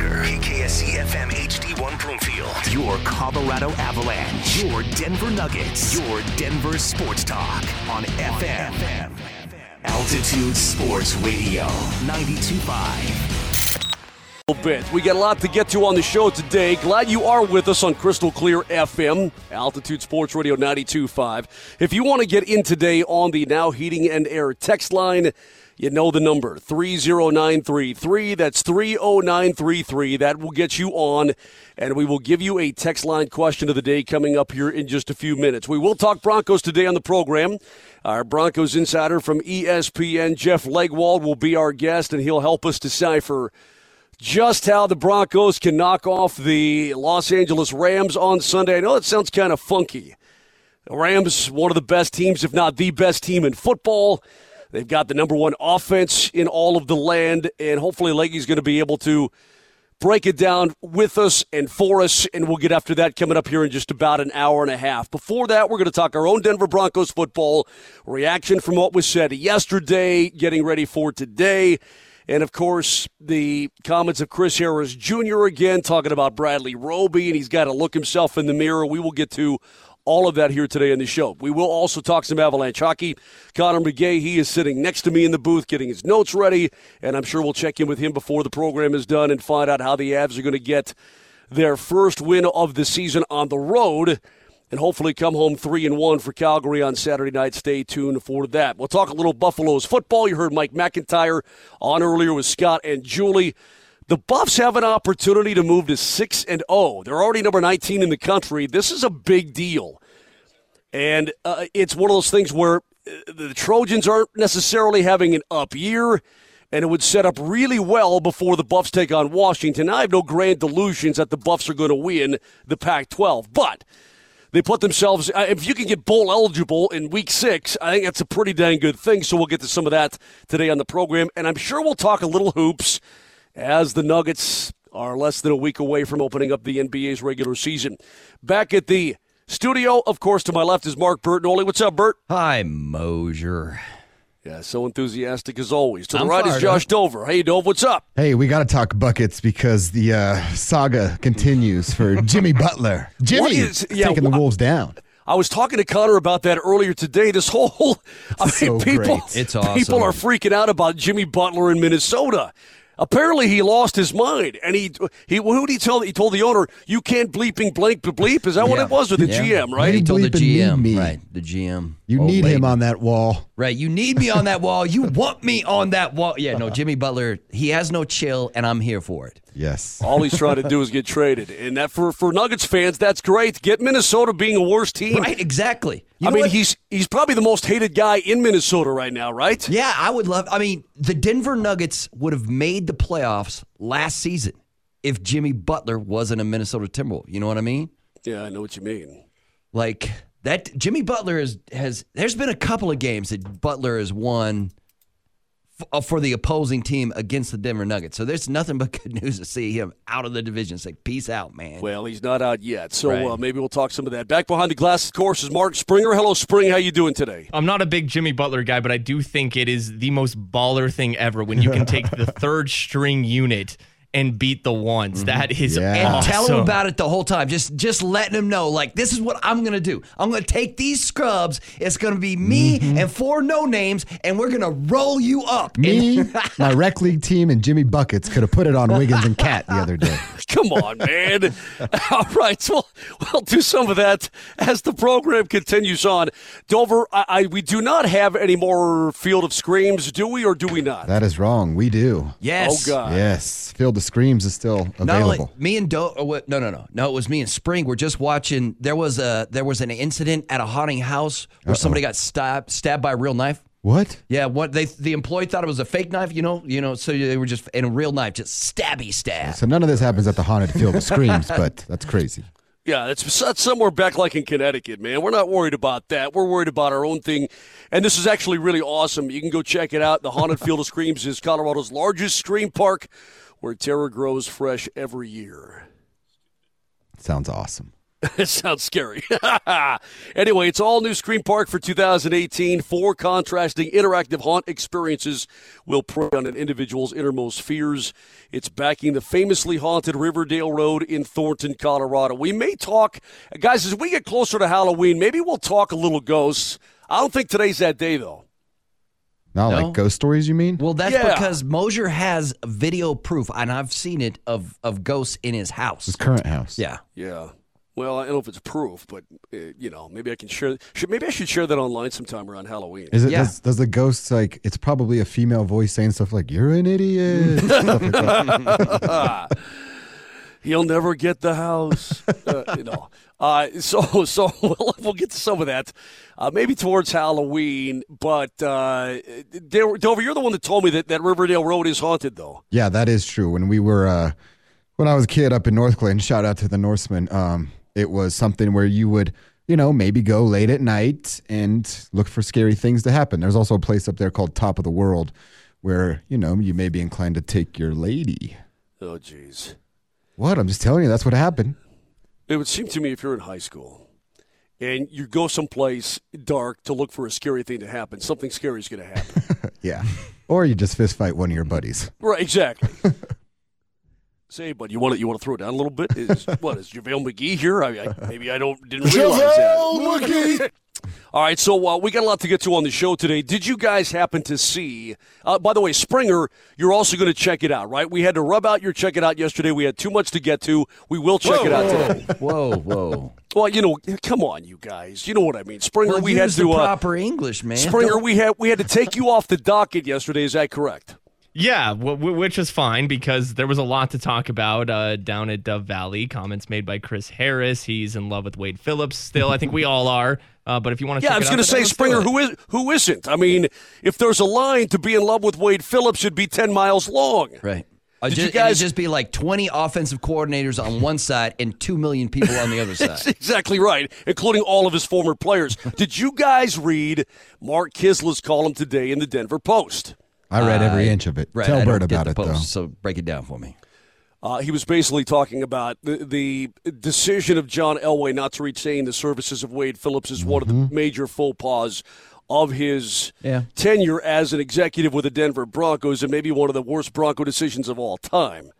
Parker, KKSE FM HD1 Broomfield, your Colorado Avalanche, your Denver Nuggets, your Denver Sports Talk on FM. Altitude Sports Radio, 92.5 bit. We got a lot to get to on the show today. Glad you are with us on Crystal Clear FM, Altitude Sports Radio 92.5. If you want to get in today on the Now Heating and Air text line, you know the number 30933. That's 30933. That will get you on, and we will give you a text line question of the day coming up here in just a few minutes. We will talk Broncos today on the program. Our Broncos insider from ESPN, Jeff Legwold, will be our guest, and he'll help us decipher just how the Broncos can knock off the Los Angeles Rams on Sunday. I know that sounds kind of funky. The Rams, one of the best teams, if not the best team in football. They've got the number one offense in all of the land, and hopefully Leggy's going to be able to break it down with us and for us, and we'll get after that coming up here in just about an hour and a half. Before that, we're going to talk our own Denver Broncos football, reaction from what was said yesterday, getting ready for today. And of course, the comments of Chris Harris Jr. again talking about Bradley Roby, and he's got to look himself in the mirror. We will get to all of that here today on the show. We will also talk some Avalanche hockey. Connor McGahey, he is sitting next to me in the booth getting his notes ready, and I'm sure we'll check in with him before the program is done and find out how the Avs are going to get their first win of the season on the road and hopefully come home three and one for Calgary on Saturday night. Stay tuned for that. We'll talk a little Buffaloes football. You heard Mike McIntyre on earlier with Scott and Julie. The Buffs have an opportunity to move to six and zero. Oh. They're already number nineteen in the country. This is a big deal, and uh, it's one of those things where uh, the Trojans aren't necessarily having an up year and it would set up really well before the Buffs take on Washington. I have no grand delusions that the Buffs are going to win the Pac 12, but they put themselves. Uh, if you can get bowl eligible in week six, I think that's a pretty dang good thing. So we'll get to some of that today on the program, and I'm sure we'll talk a little hoops as the Nuggets are less than a week away from opening up the NBA's regular season. Back at the studio, of course, to my left is Mark Bertinoli. What's up, Bert? Hi, Moser. Yeah, so enthusiastic as always. To the I'm right is Josh up. Dover. Hey, Dove, what's up? Hey, we got to talk buckets because the uh, saga continues for Jimmy Butler. Jimmy is, yeah, taking the Wolves down. I was talking to Connor about that earlier today. This whole, I mean, so people, great. it's awesome. people are freaking out about Jimmy Butler in Minnesota. Apparently, he lost his mind, and he he who did he tell? He told the owner, "You can't bleeping blank bleep." Is that yeah. what it was with the yeah. GM? Right? he told the GM, right? The GM. You oh, need him on that wall, right? You need me on that wall. You want me on that wall? Yeah. No, Jimmy Butler. He has no chill, and I'm here for it. Yes. All he's trying to do is get traded, and that for for Nuggets fans, that's great. Get Minnesota being a worse team, right? Exactly. You I mean, what? he's he's probably the most hated guy in Minnesota right now, right? Yeah, I would love. I mean, the Denver Nuggets would have made the playoffs last season if Jimmy Butler wasn't a Minnesota Timberwolf. You know what I mean? Yeah, I know what you mean. Like that, Jimmy Butler is, has. There's been a couple of games that Butler has won for the opposing team against the Denver Nuggets. So there's nothing but good news to see him out of the division. Say, peace out, man. Well, he's not out yet, so right. uh, maybe we'll talk some of that. Back behind the glass, of course, is Mark Springer. Hello, Spring. How you doing today? I'm not a big Jimmy Butler guy, but I do think it is the most baller thing ever when you can take the third string unit and beat the ones. Mm-hmm. That is yeah. and tell him about it the whole time. Just just letting him know like this is what I'm gonna do. I'm gonna take these scrubs. It's gonna be me mm-hmm. and four no names, and we're gonna roll you up. Me, my rec league team, and Jimmy buckets could have put it on Wiggins and Cat the other day. Come on, man. All right, so we'll do some of that as the program continues on. Dover, I, I we do not have any more Field of Screams, do we, or do we not? That is wrong. We do. Yes. Oh God. Yes. Field of Screams is still available. me and Do, oh, uh, no, no, no, no. It was me and Spring. We're just watching. There was a there was an incident at a haunting house where Uh-oh. somebody got stabbed stabbed by a real knife. What? Yeah, what they the employee thought it was a fake knife, you know, you know, so they were just in a real knife, just stabby stab. So none of this happens at the haunted field of screams, but that's crazy. Yeah, it's that's somewhere back like in Connecticut, man. We're not worried about that. We're worried about our own thing. And this is actually really awesome. You can go check it out. The Haunted Field of Screams is Colorado's largest scream park where terror grows fresh every year. Sounds awesome. It sounds scary. anyway, it's all new Scream Park for 2018. Four contrasting interactive haunt experiences will prey on an individual's innermost fears. It's backing the famously haunted Riverdale Road in Thornton, Colorado. We may talk, guys, as we get closer to Halloween, maybe we'll talk a little ghosts. I don't think today's that day, though. Not No? like ghost stories, you mean? Well, that's Yeah. because Moser has video proof, and I've seen it of of ghosts in his house. His current house. Yeah. Yeah. Well, I don't know if it's proof, but uh, you know, maybe I can share. Should, maybe I should share that online sometime around Halloween. Is it? Yeah. Does, does the ghost like? It's probably a female voice saying stuff like "You're an idiot." stuff like that. He'll never get the house. uh, you know. Uh, so so we'll, we'll get to some of that, uh, maybe towards Halloween. But uh, Dover, you're the one that told me that, that Riverdale Road is haunted, though. Yeah, that is true. When we were, uh, when I was a kid up in Northglenn, shout out to the Norsemen. Um, it was something where you would, you know, maybe go late at night and look for scary things to happen. There's also a place up there called Top of the World, where you know you may be inclined to take your lady. Oh, jeez. What? I'm just telling you, that's what happened. It would seem to me if you're in high school and you go someplace dark to look for a scary thing to happen, something scary is going to happen. Yeah. or you just fist fight one of your buddies. right? Exactly. Say, but you want to you want to throw it down a little bit? Is what is JaVale McGee here? I, I, maybe I don't didn't realize that. All right, so uh, we got a lot to get to on the show today. Did you guys happen to see? Uh, by the way, Springer, you're also going to check it out, right? We had to rub out your check it out yesterday. We had too much to get to. We will check it out today. Whoa, whoa. Well, you know, come on, you guys. You know what I mean. Springer, Well, we use had the to. Uh, proper English, man. Springer, Don't- we had we had to take you off the docket yesterday. Is that correct? Yeah, w- w- which is fine because there was a lot to talk about uh, down at Dove Valley. Comments made by Chris Harris. He's in love with Wade Phillips still. I think we all are. Uh, but if you want to, Yeah, I was going to say, Springer, who is who isn't? I mean, if there's a line to be in love with Wade Phillips, should be ten miles long. Right. Uh, Did ju- you guys- just be like 20 offensive coordinators on one side and 2 million people on the other side. That's exactly right, including all of his former players. Did you guys read Mark Kiszla's column today in the Denver Post? I read every I- inch of it. Right, Tell I Bert about the it, though. So break it down for me. Uh, he was basically talking about the, the decision of John Elway not to retain the services of Wade Phillips is one of the major faux pas of his Yeah. tenure as an executive with the Denver Broncos, and maybe one of the worst Bronco decisions of all time.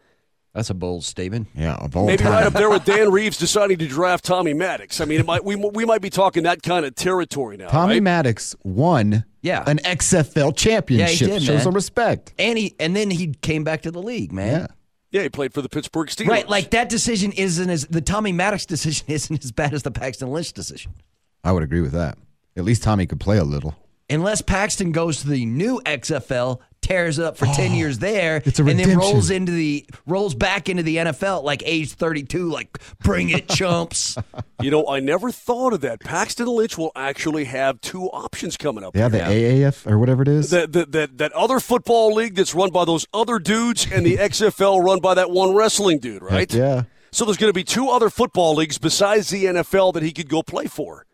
That's a bold statement. Yeah, of all Maybe time. right up there with Dan Reeves deciding to draft Tommy Maddox. I mean, it might, we we might be talking that kind of territory now. Tommy right? Maddox won Yeah. an XFL championship. did, Show man. some respect. And he and then he came back to the league, man. Yeah. Yeah, he played for the Pittsburgh Steelers. Right, like that decision isn't as the Tommy Maddox decision isn't as bad as the Paxton Lynch decision. I would agree with that. At least Tommy could play a little. Unless Paxton goes to the new XFL, tears it up for ten oh, years there, it's a and then rolls into the rolls back into the NFL at like age thirty two, like bring it, chumps. You know, I never thought of that. Paxton Lynch will actually have two options coming up. Yeah, the AAF or whatever it is. that, that, that, that other football league that's run by those other dudes and the XFL run by that one wrestling dude, right? yeah. So there's going to be two other football leagues besides the NFL that he could go play for.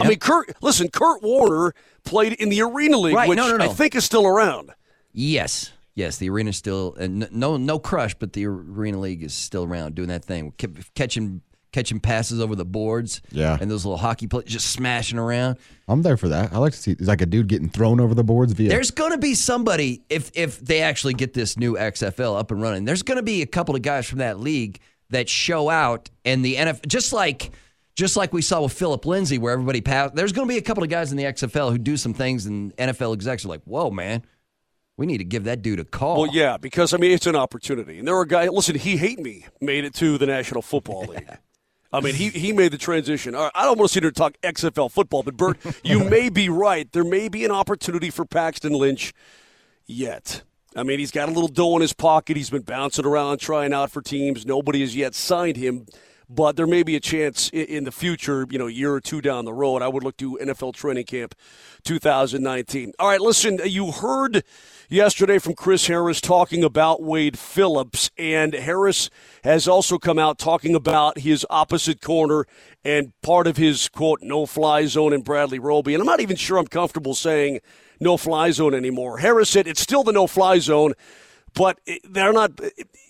I mean, Kurt. Listen, Kurt Warner played in the Arena League, Right, which no, no, no. I think is still around. Yes. Yes, the arena's still and no no crush, but the arena league is still around doing that thing, catching catching passes over the boards. Yeah. and those little hockey players just smashing around. I'm there for that. I like to see it's like a dude getting thrown over the boards via There's going to be somebody if if they actually get this new XFL up and running. There's going to be a couple of guys from that league that show out, and the NFL just like just like we saw with Phillip Lindsay, where everybody passed. There's going to be a couple of guys in the XFL who do some things, and NFL execs are like, "Whoa, man, we need to give that dude a call." Well, yeah, because I mean it's an opportunity, and there are guys. Listen, he hate me made it to the National Football League. I mean, he he made the transition. All right, I don't want to sit here and talk XFL football, but Bert, you may be right. There may be an opportunity for Paxton Lynch yet. I mean, he's got a little dough in his pocket. He's been bouncing around, trying out for teams. Nobody has yet signed him, but there may be a chance in the future, you know, a year or two down the road. I would look to NFL training camp 2019. All right, listen, uh, you heard yesterday from Chris Harris talking about Wade Phillips, and Harris has also come out talking about his opposite corner and part of his, quote, no fly zone in Bradley Roby. And I'm not even sure I'm comfortable saying no fly zone anymore. Harris said it's still the no fly zone, but they're not.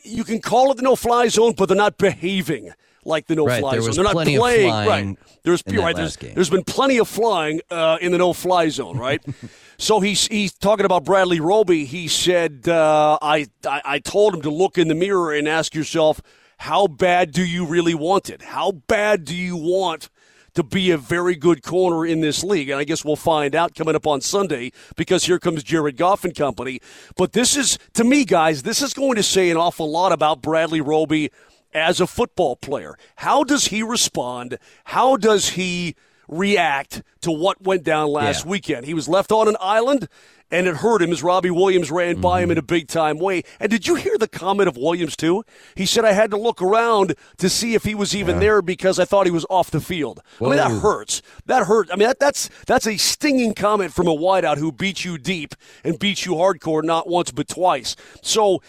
You can call it the no fly zone, but they're not behaving like the no Right, fly zone. They're not playing right. There's in you're that right. There's, there's been plenty of flying uh, in the no fly zone, right? so he's he's talking about Bradley Roby. He said, uh, I, I I told him to look in the mirror and ask yourself, how bad do you really want it? How bad do you want? to be a very good corner in this league. And I guess we'll find out coming up on Sunday because here comes Jared Goff and company. But this is, to me, guys, this is going to say an awful lot about Bradley Roby as a football player. How does he respond? How does he react to what went down last Yeah. weekend? He was left on an island. And it hurt him as Robbie Williams ran by him mm-hmm. in a big time way. And did you hear the comment of Williams, too? He said, I had to look around to see if he was even there because I thought he was off the field. I mean, that hurts. That hurt. I mean, that, that's that's a stinging comment from a wideout who beat you deep and beat you hardcore not once but twice. So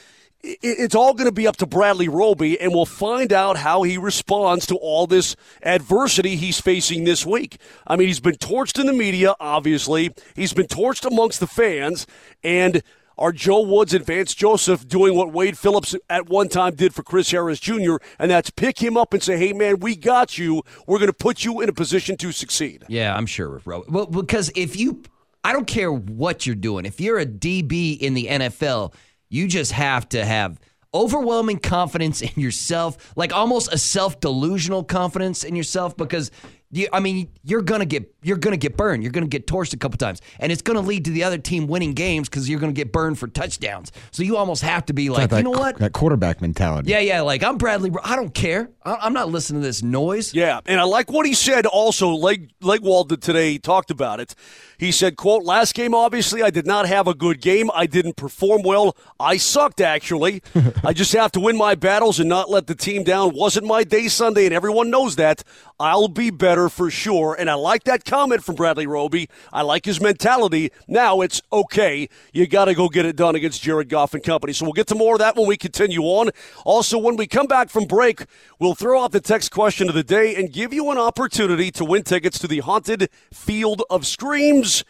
it's all going to be up to Bradley Roby, and we'll find out how he responds to all this adversity he's facing this week. I mean, he's been torched in the media, obviously. He's been torched amongst the fans, and are Joe Woods and Vance Joseph doing what Wade Phillips at one time did for Chris Harris Jr., and that's pick him up and say, hey, man, we got you. We're going to put you in a position to succeed. Yeah, I'm sure. Ro- Well, because if you, I don't care what you're doing. If you're a DB in the NFL, you just have to have overwhelming confidence in yourself, like almost a self delusional confidence in yourself, because. You, I mean, you're gonna get you're gonna get burned. You're gonna get torched a couple times, and it's gonna lead to the other team winning games because you're gonna get burned for touchdowns. So you almost have to be like, that, you know what? That quarterback mentality. Yeah, yeah. Like I'm Bradley. I don't care. I- I'm not listening to this noise. Yeah, and I like what he said also. Leg Legwold today he talked about it. He said, quote, last game, obviously, I did not have a good game. I didn't perform well. I sucked, actually. I just have to win my battles and not let the team down. Wasn't my day Sunday, and everyone knows that. I'll be better for sure. And I like that comment from Bradley Roby. I like his mentality. Now it's okay. You got to go get it done against Jared Goff and company. So we'll get to more of that when we continue on. Also, when we come back from break, we'll throw out the text question of the day and give you an opportunity to win tickets to the Haunted Field of Screams.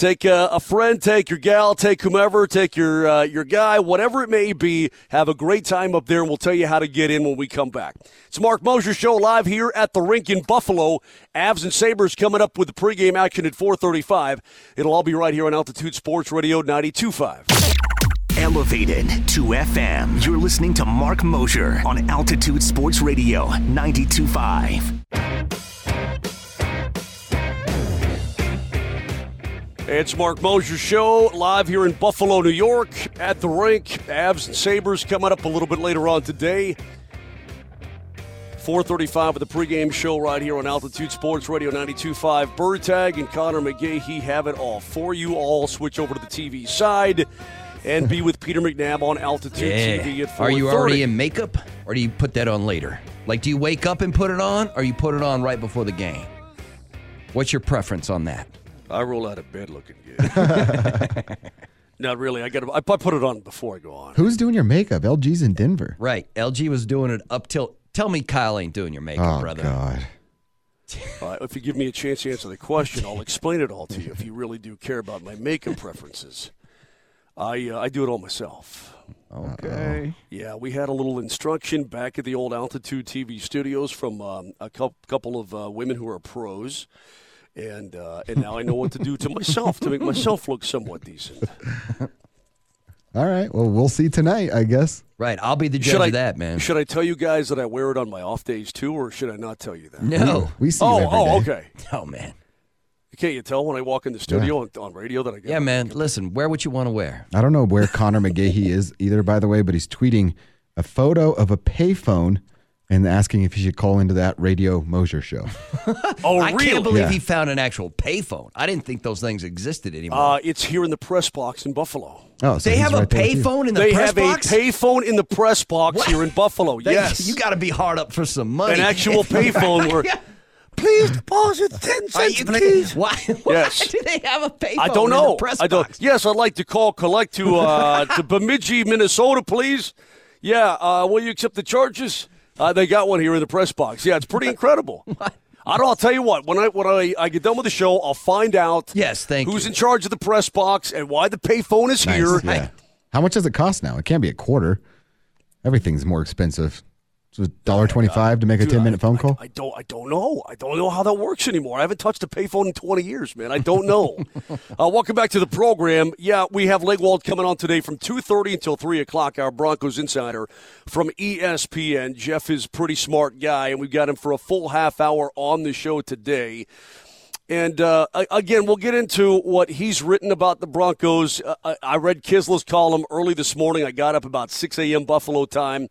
Take uh, a friend, take your gal, take whomever, take your uh, your guy, whatever it may be. Have a great time up there, and we'll tell you how to get in when we come back. It's Mark Moser Show live here at the rink in Buffalo. Avs and Sabres coming up with the pregame action at 4:35. It'll all be right here on Altitude Sports Radio 92.5. Elevated to FM. You're listening to Mark Moser on Altitude Sports Radio 92.5. It's Mark Moser Show live here in Buffalo, New York at the rink. Avs and Sabres coming up a little bit later on today. 435 with the pregame show right here on Altitude Sports Radio 92.5. Bird Tag and Connor McGahey have it all for you all. Switch over to the TV side and be with Peter McNab on Altitude TV at 4:30. Are you already in makeup, or do you put that on later? Like, do you wake up and put it on, or you put it on right before the game? What's your preference on that? I roll out of bed looking good. Not really. I got. I put it on before I go on. Who's doing your makeup? LG's in Denver. Right. LG was doing it up till. Tell me, Kyle ain't doing your makeup, Oh brother. God. Uh, if you give me a chance to answer the question, I'll explain it all to you. If you really do care about my makeup preferences, I uh, I do it all myself. Okay. Yeah, we had a little instruction back at the old Altitude TV studios from um, a cou- couple of uh, women who are pros, and uh, and now I know what to do to myself to make myself look somewhat decent. All right. Well, we'll see tonight, I guess. Right. I'll be the judge Should I of that, man. Should I tell you guys that I wear it on my off days too, or should I not tell you that? no. We see Oh, you every oh, day. okay. Oh, man. Can't you tell when I walk in the studio on, on radio that I got? Yeah, man. Listen, wear what you want to wear. I don't know where Connor McGahey is either, by the way, but he's tweeting a photo of a payphone and asking if he should call into that Radio Moser show. Oh, I really? can't believe Yeah. he found an actual payphone. I didn't think those things existed anymore. Uh, it's here in the press box in Buffalo. Oh, so they have a right there with you. payphone in the they press have box. a payphone in the press box What? here in Buffalo. They- yes, You got to be hard up for some money. an actual payphone where. Please deposit ten Are cents, you please. Why, why Yes. do they have a payphone I don't in know. the press I don't. box? Yes, I'd like to call collect to uh, to Bemidji, Minnesota, please. Yeah, uh, will you accept the charges? Uh, they got one here in the press box. Yeah, it's pretty incredible. I don't. I'll tell you what. When I when I, I get done with the show, I'll find out. Yes, thank who's you. in charge of the press box and why the payphone is Nice, here. yeah. How much does it cost now? It can't be a quarter. Everything's more expensive. So dollar twenty five to make a Dude, ten minute I- phone call. I, don't. I don't know. I don't know how that works anymore. I haven't touched a payphone in 20 years, man. I don't know. uh, welcome back to the program. Yeah, we have Legwold coming on today from 2:30 until 3 o'clock. Our Broncos insider from ESPN. Jeff is a pretty smart guy, and we've got him for a full half hour on the show today. And uh, again, we'll get into what he's written about the Broncos. Uh, I- I read Kiszla's column early this morning. I got up about 6 a.m. Buffalo time,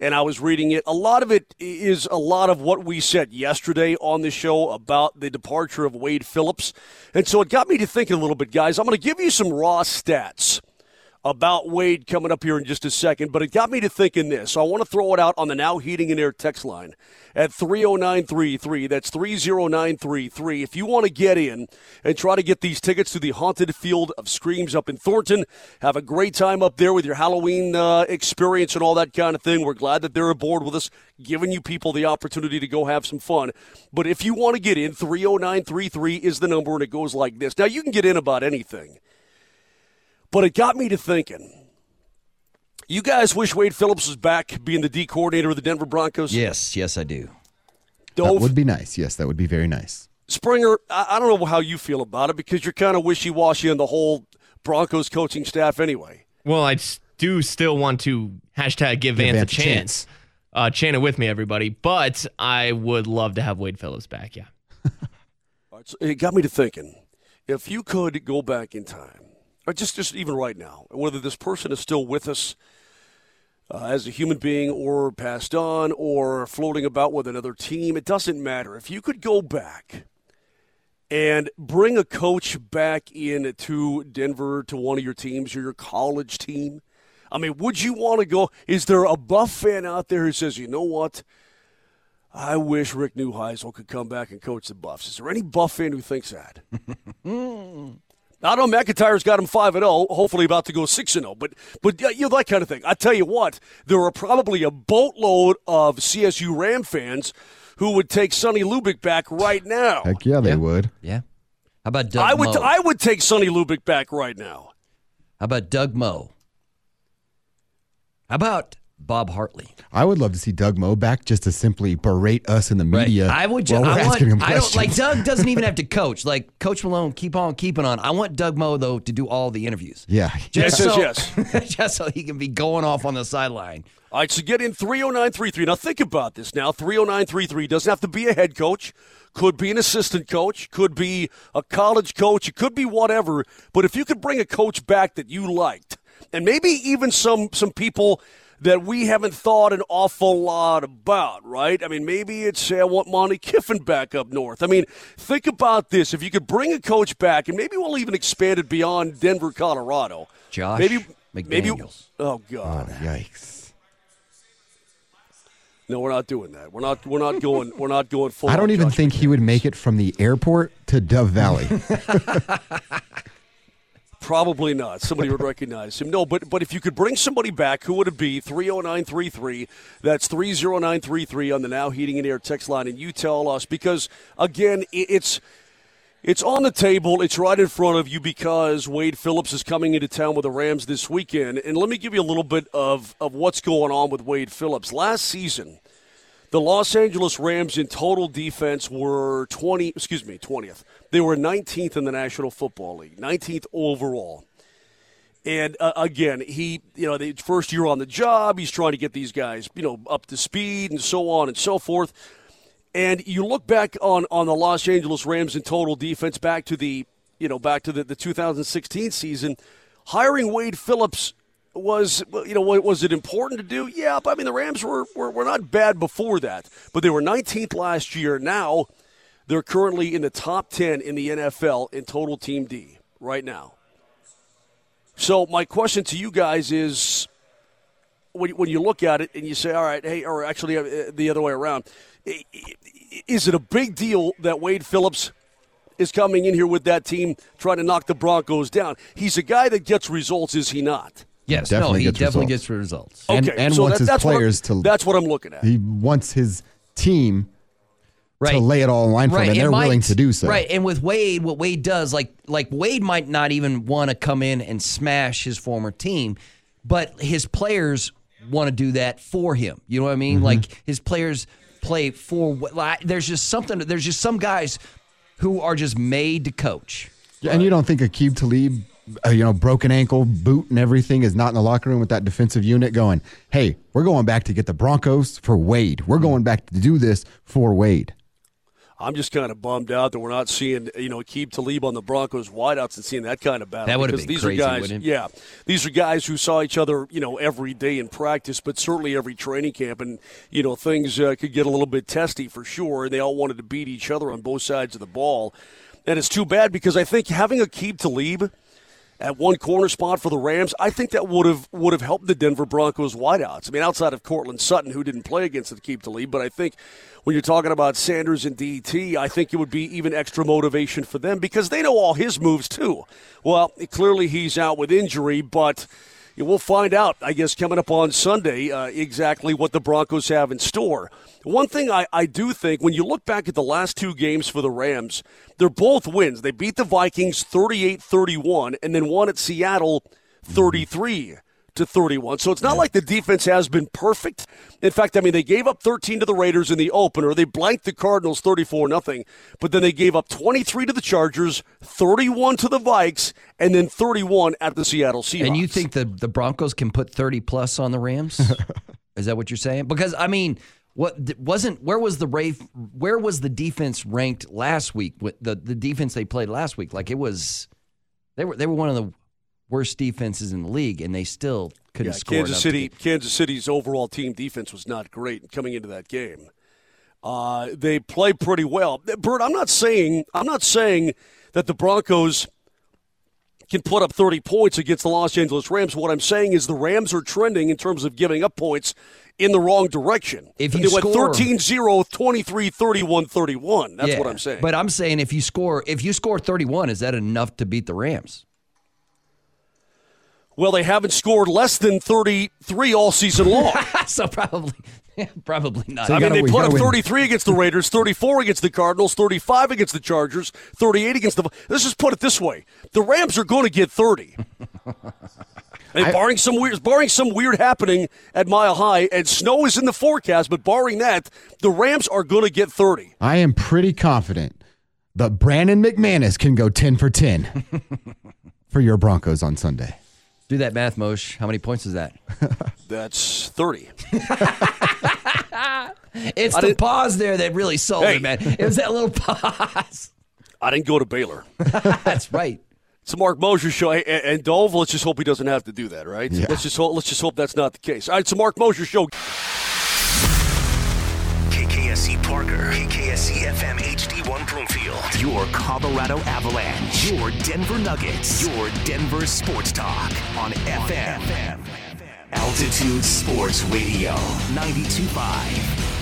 and I was reading it. A lot of it is a lot of what we said yesterday on the show about the departure of Wade Phillips. And so it got me to thinking a little bit, guys. I'm going to give you some raw stats about Wade coming up here in just a second, but it got me to thinking this. So I want to throw it out on the Now Heating and Air text line at 30933. That's 30933. If you want to get in and try to get these tickets to the Haunted Field of Screams up in Thornton, have a great time up there with your Halloween uh, experience and all that kind of thing. We're glad that they're aboard with us, giving you people the opportunity to go have some fun. But if you want to get in, 30933 is the number, and it goes like this. Now, you can get in about anything. But it got me to thinking. You guys wish Wade Phillips was back being the D coordinator of the Denver Broncos? Yes, yes, I do. That would be nice. Yes, that would be very nice. Springer, I, I don't know how you feel about it because you're kind of wishy washy on the whole Broncos coaching staff anyway. Well, I do still want to hashtag give Vance, Vance a a chance. Uh, chant it with me, everybody. But I would love to have Wade Phillips back. Yeah. All right, so it got me to thinking if you could go back in time, or just, just even right now, whether this person is still with us uh, as a human being or passed on or floating about with another team, it doesn't matter. If you could go back and bring a coach back in to Denver to one of your teams or your college team, I mean, would you want to go? Is there a Buff fan out there who says, you know what? I wish Rick Neuheisel could come back and coach the Buffs. Is there any Buff fan who thinks that? I know McIntyre's got him five and zero. Hopefully, about to go six and zero. But but uh, you know that kind of thing. I tell you what, there are probably a boatload of CSU Ram fans who would take Sonny Lubick back right now. Heck yeah, they Yeah. would. Yeah. How about Doug I would Moe? I would take Sonny Lubick back right now. How about Doug Moe? How about Bob Hartley? I would love to see Doug Moe back just to simply berate us in the media. I would. just while we're I, want, asking him I don't like. Doug. Doesn't even have to coach. Like Coach Malone, keep on keeping on. I want Doug Moe though to do all the interviews. Yeah. Yes, so, yes, just so he can be going off on the sideline. All right, so get in 30933. Now think about this now. 30933 doesn't have to be a head coach, could be an assistant coach, could be a college coach, it could be whatever. But if you could bring a coach back that you liked, and maybe even some some people that we haven't thought an awful lot about, right? I mean, maybe it's say I want Monte Kiffin back up north. I mean, think about this. If you could bring a coach back, and maybe we'll even expand it beyond Denver, Colorado. Josh maybe, maybe. Oh God. Oh, yikes. No, we're not doing that. We're not. We're not going. We're not going full. I don't even think he would make it from the airport to Dove Valley. Probably not. Somebody would recognize him. No, but but if you could bring somebody back, who would it be? 30933. That's 30933 on the Now Heating and Air text line. And you tell us because, again, it's. It's on the table. It's right in front of you because Wade Phillips is coming into town with the Rams this weekend. And let me give you a little bit of, of what's going on with Wade Phillips. Last season, the Los Angeles Rams in total defense were 20, excuse me, 20th. They were 19th in the National Football League, 19th overall. And uh, again, he, you know, the first year on the job, he's trying to get these guys, you know, up to speed and so on and so forth. And you look back on, on the Los Angeles Rams in total defense back to the, you know, back to the, the 2016 season, hiring Wade Phillips was, you know, was it important to do? Yeah, but I mean, the Rams were, were, were not bad before that, but they were 19th last year. Now they're currently in the top 10 in the NFL in total team D right now. So my question to you guys is, when, when you look at it and you say, all right, hey, or actually uh, the other way around, is it a big deal that Wade Phillips is coming in here with that team trying to knock the Broncos down? He's a guy that gets results, is he not? Yes, Definitely no, he gets definitely results. gets results. Okay, and so wants that- his that's what I'm- players to- That's what I'm looking at. he wants his team Right. to lay it all in line for him, and they're might- willing to do so. Right, and with Wade, what Wade does, like like Wade might not even want to come in and smash his former team, but his players want to do that for him. You know what I mean? Mm-hmm. Like his players play for. Like, there's just something. There's just some guys who are just made to coach. Yeah, and you don't think Aqib Talib, you know, broken ankle, boot, and everything is not in the locker room with that defensive unit going, hey, we're going back to get the Broncos for Wade. We're going back to do this for Wade. I'm just kind of bummed out that we're not seeing, you know, Aqib Talib on the Broncos wideouts and seeing that kind of battle. That would've been these crazy, are guys, wouldn't it? yeah, these are guys who saw each other, you know, every day in practice, but certainly every training camp, and you know, things uh, could get a little bit testy for sure. And they all wanted to beat each other on both sides of the ball, and it's too bad because I think having a Aqib Talib at one corner spot for the Rams, I think that would have would have helped the Denver Broncos wideouts. I mean, outside of Courtland Sutton, who didn't play against the keep the lead, but I think when you're talking about Sanders and DT, I think it would be even extra motivation for them because they know all his moves too. Well, clearly he's out with injury, but. We'll find out, I guess, coming up on Sunday, uh, exactly what the Broncos have in store. One thing I, I do think, when you look back at the last two games for the Rams, they're both wins. They beat the Vikings 38 31 and then won at Seattle 33 to 31. So it's not like the defense has been perfect. In fact, I mean, they gave up 13 to the Raiders in the opener. They blanked the Cardinals 34 nothing, but then they gave up 23 to the Chargers, 31 to the Vikes, and then 31 at the Seattle Seahawks. And you think the the Broncos can put 30 plus on the Rams? Is that what you're saying? Because I mean, what wasn't where was the Rafe where was the defense ranked last week? With the the defense they played last week, like it was they were they were one of the worst defenses in the league, and they still couldn't Yeah, score. Kansas City, Kansas City's overall team defense was not great coming into that game. Uh, they play pretty well. Bert, I'm not saying I'm not saying that the Broncos can put up 30 points against the Los Angeles Rams. What I'm saying is the Rams are trending in terms of giving up points in the wrong direction. If they you went score- 13-0, 23 31 31. That's Yeah, what I'm saying. But I'm saying if you score if you score 31, is that enough to beat the Rams? Well, they haven't scored less than 33 all season long. so probably probably not. So I mean, gotta they win- put up gotta win. 33 against the Raiders, 34 against the Cardinals, 35 against the Chargers, 38 against the. Let's just put it this way: the Rams are going to get 30. I mean, barring some weird, barring some weird happening at Mile High, and snow is in the forecast, but barring that, the Rams are going to get 30. I am pretty confident that Brandon McManus can go 10 for 10 for your Broncos on Sunday. Do that math, Mosh. How many points is that? That's 30. It's I the didn't- pause there that really sold Hey. it, man. It was that little pause. I didn't go to Baylor. That's right. It's a Mark Moser show, and, and Dove. Let's just hope he doesn't have to do that, right? Yeah. Let's just hope. Let's just hope that's not the case. All right, it's a Mark Moser show. KKSE Parker, KKSE FM HD1 Your Colorado Avalanche, your Denver Nuggets, your Denver Sports Talk on FM. Altitude Sports Radio, 92.5.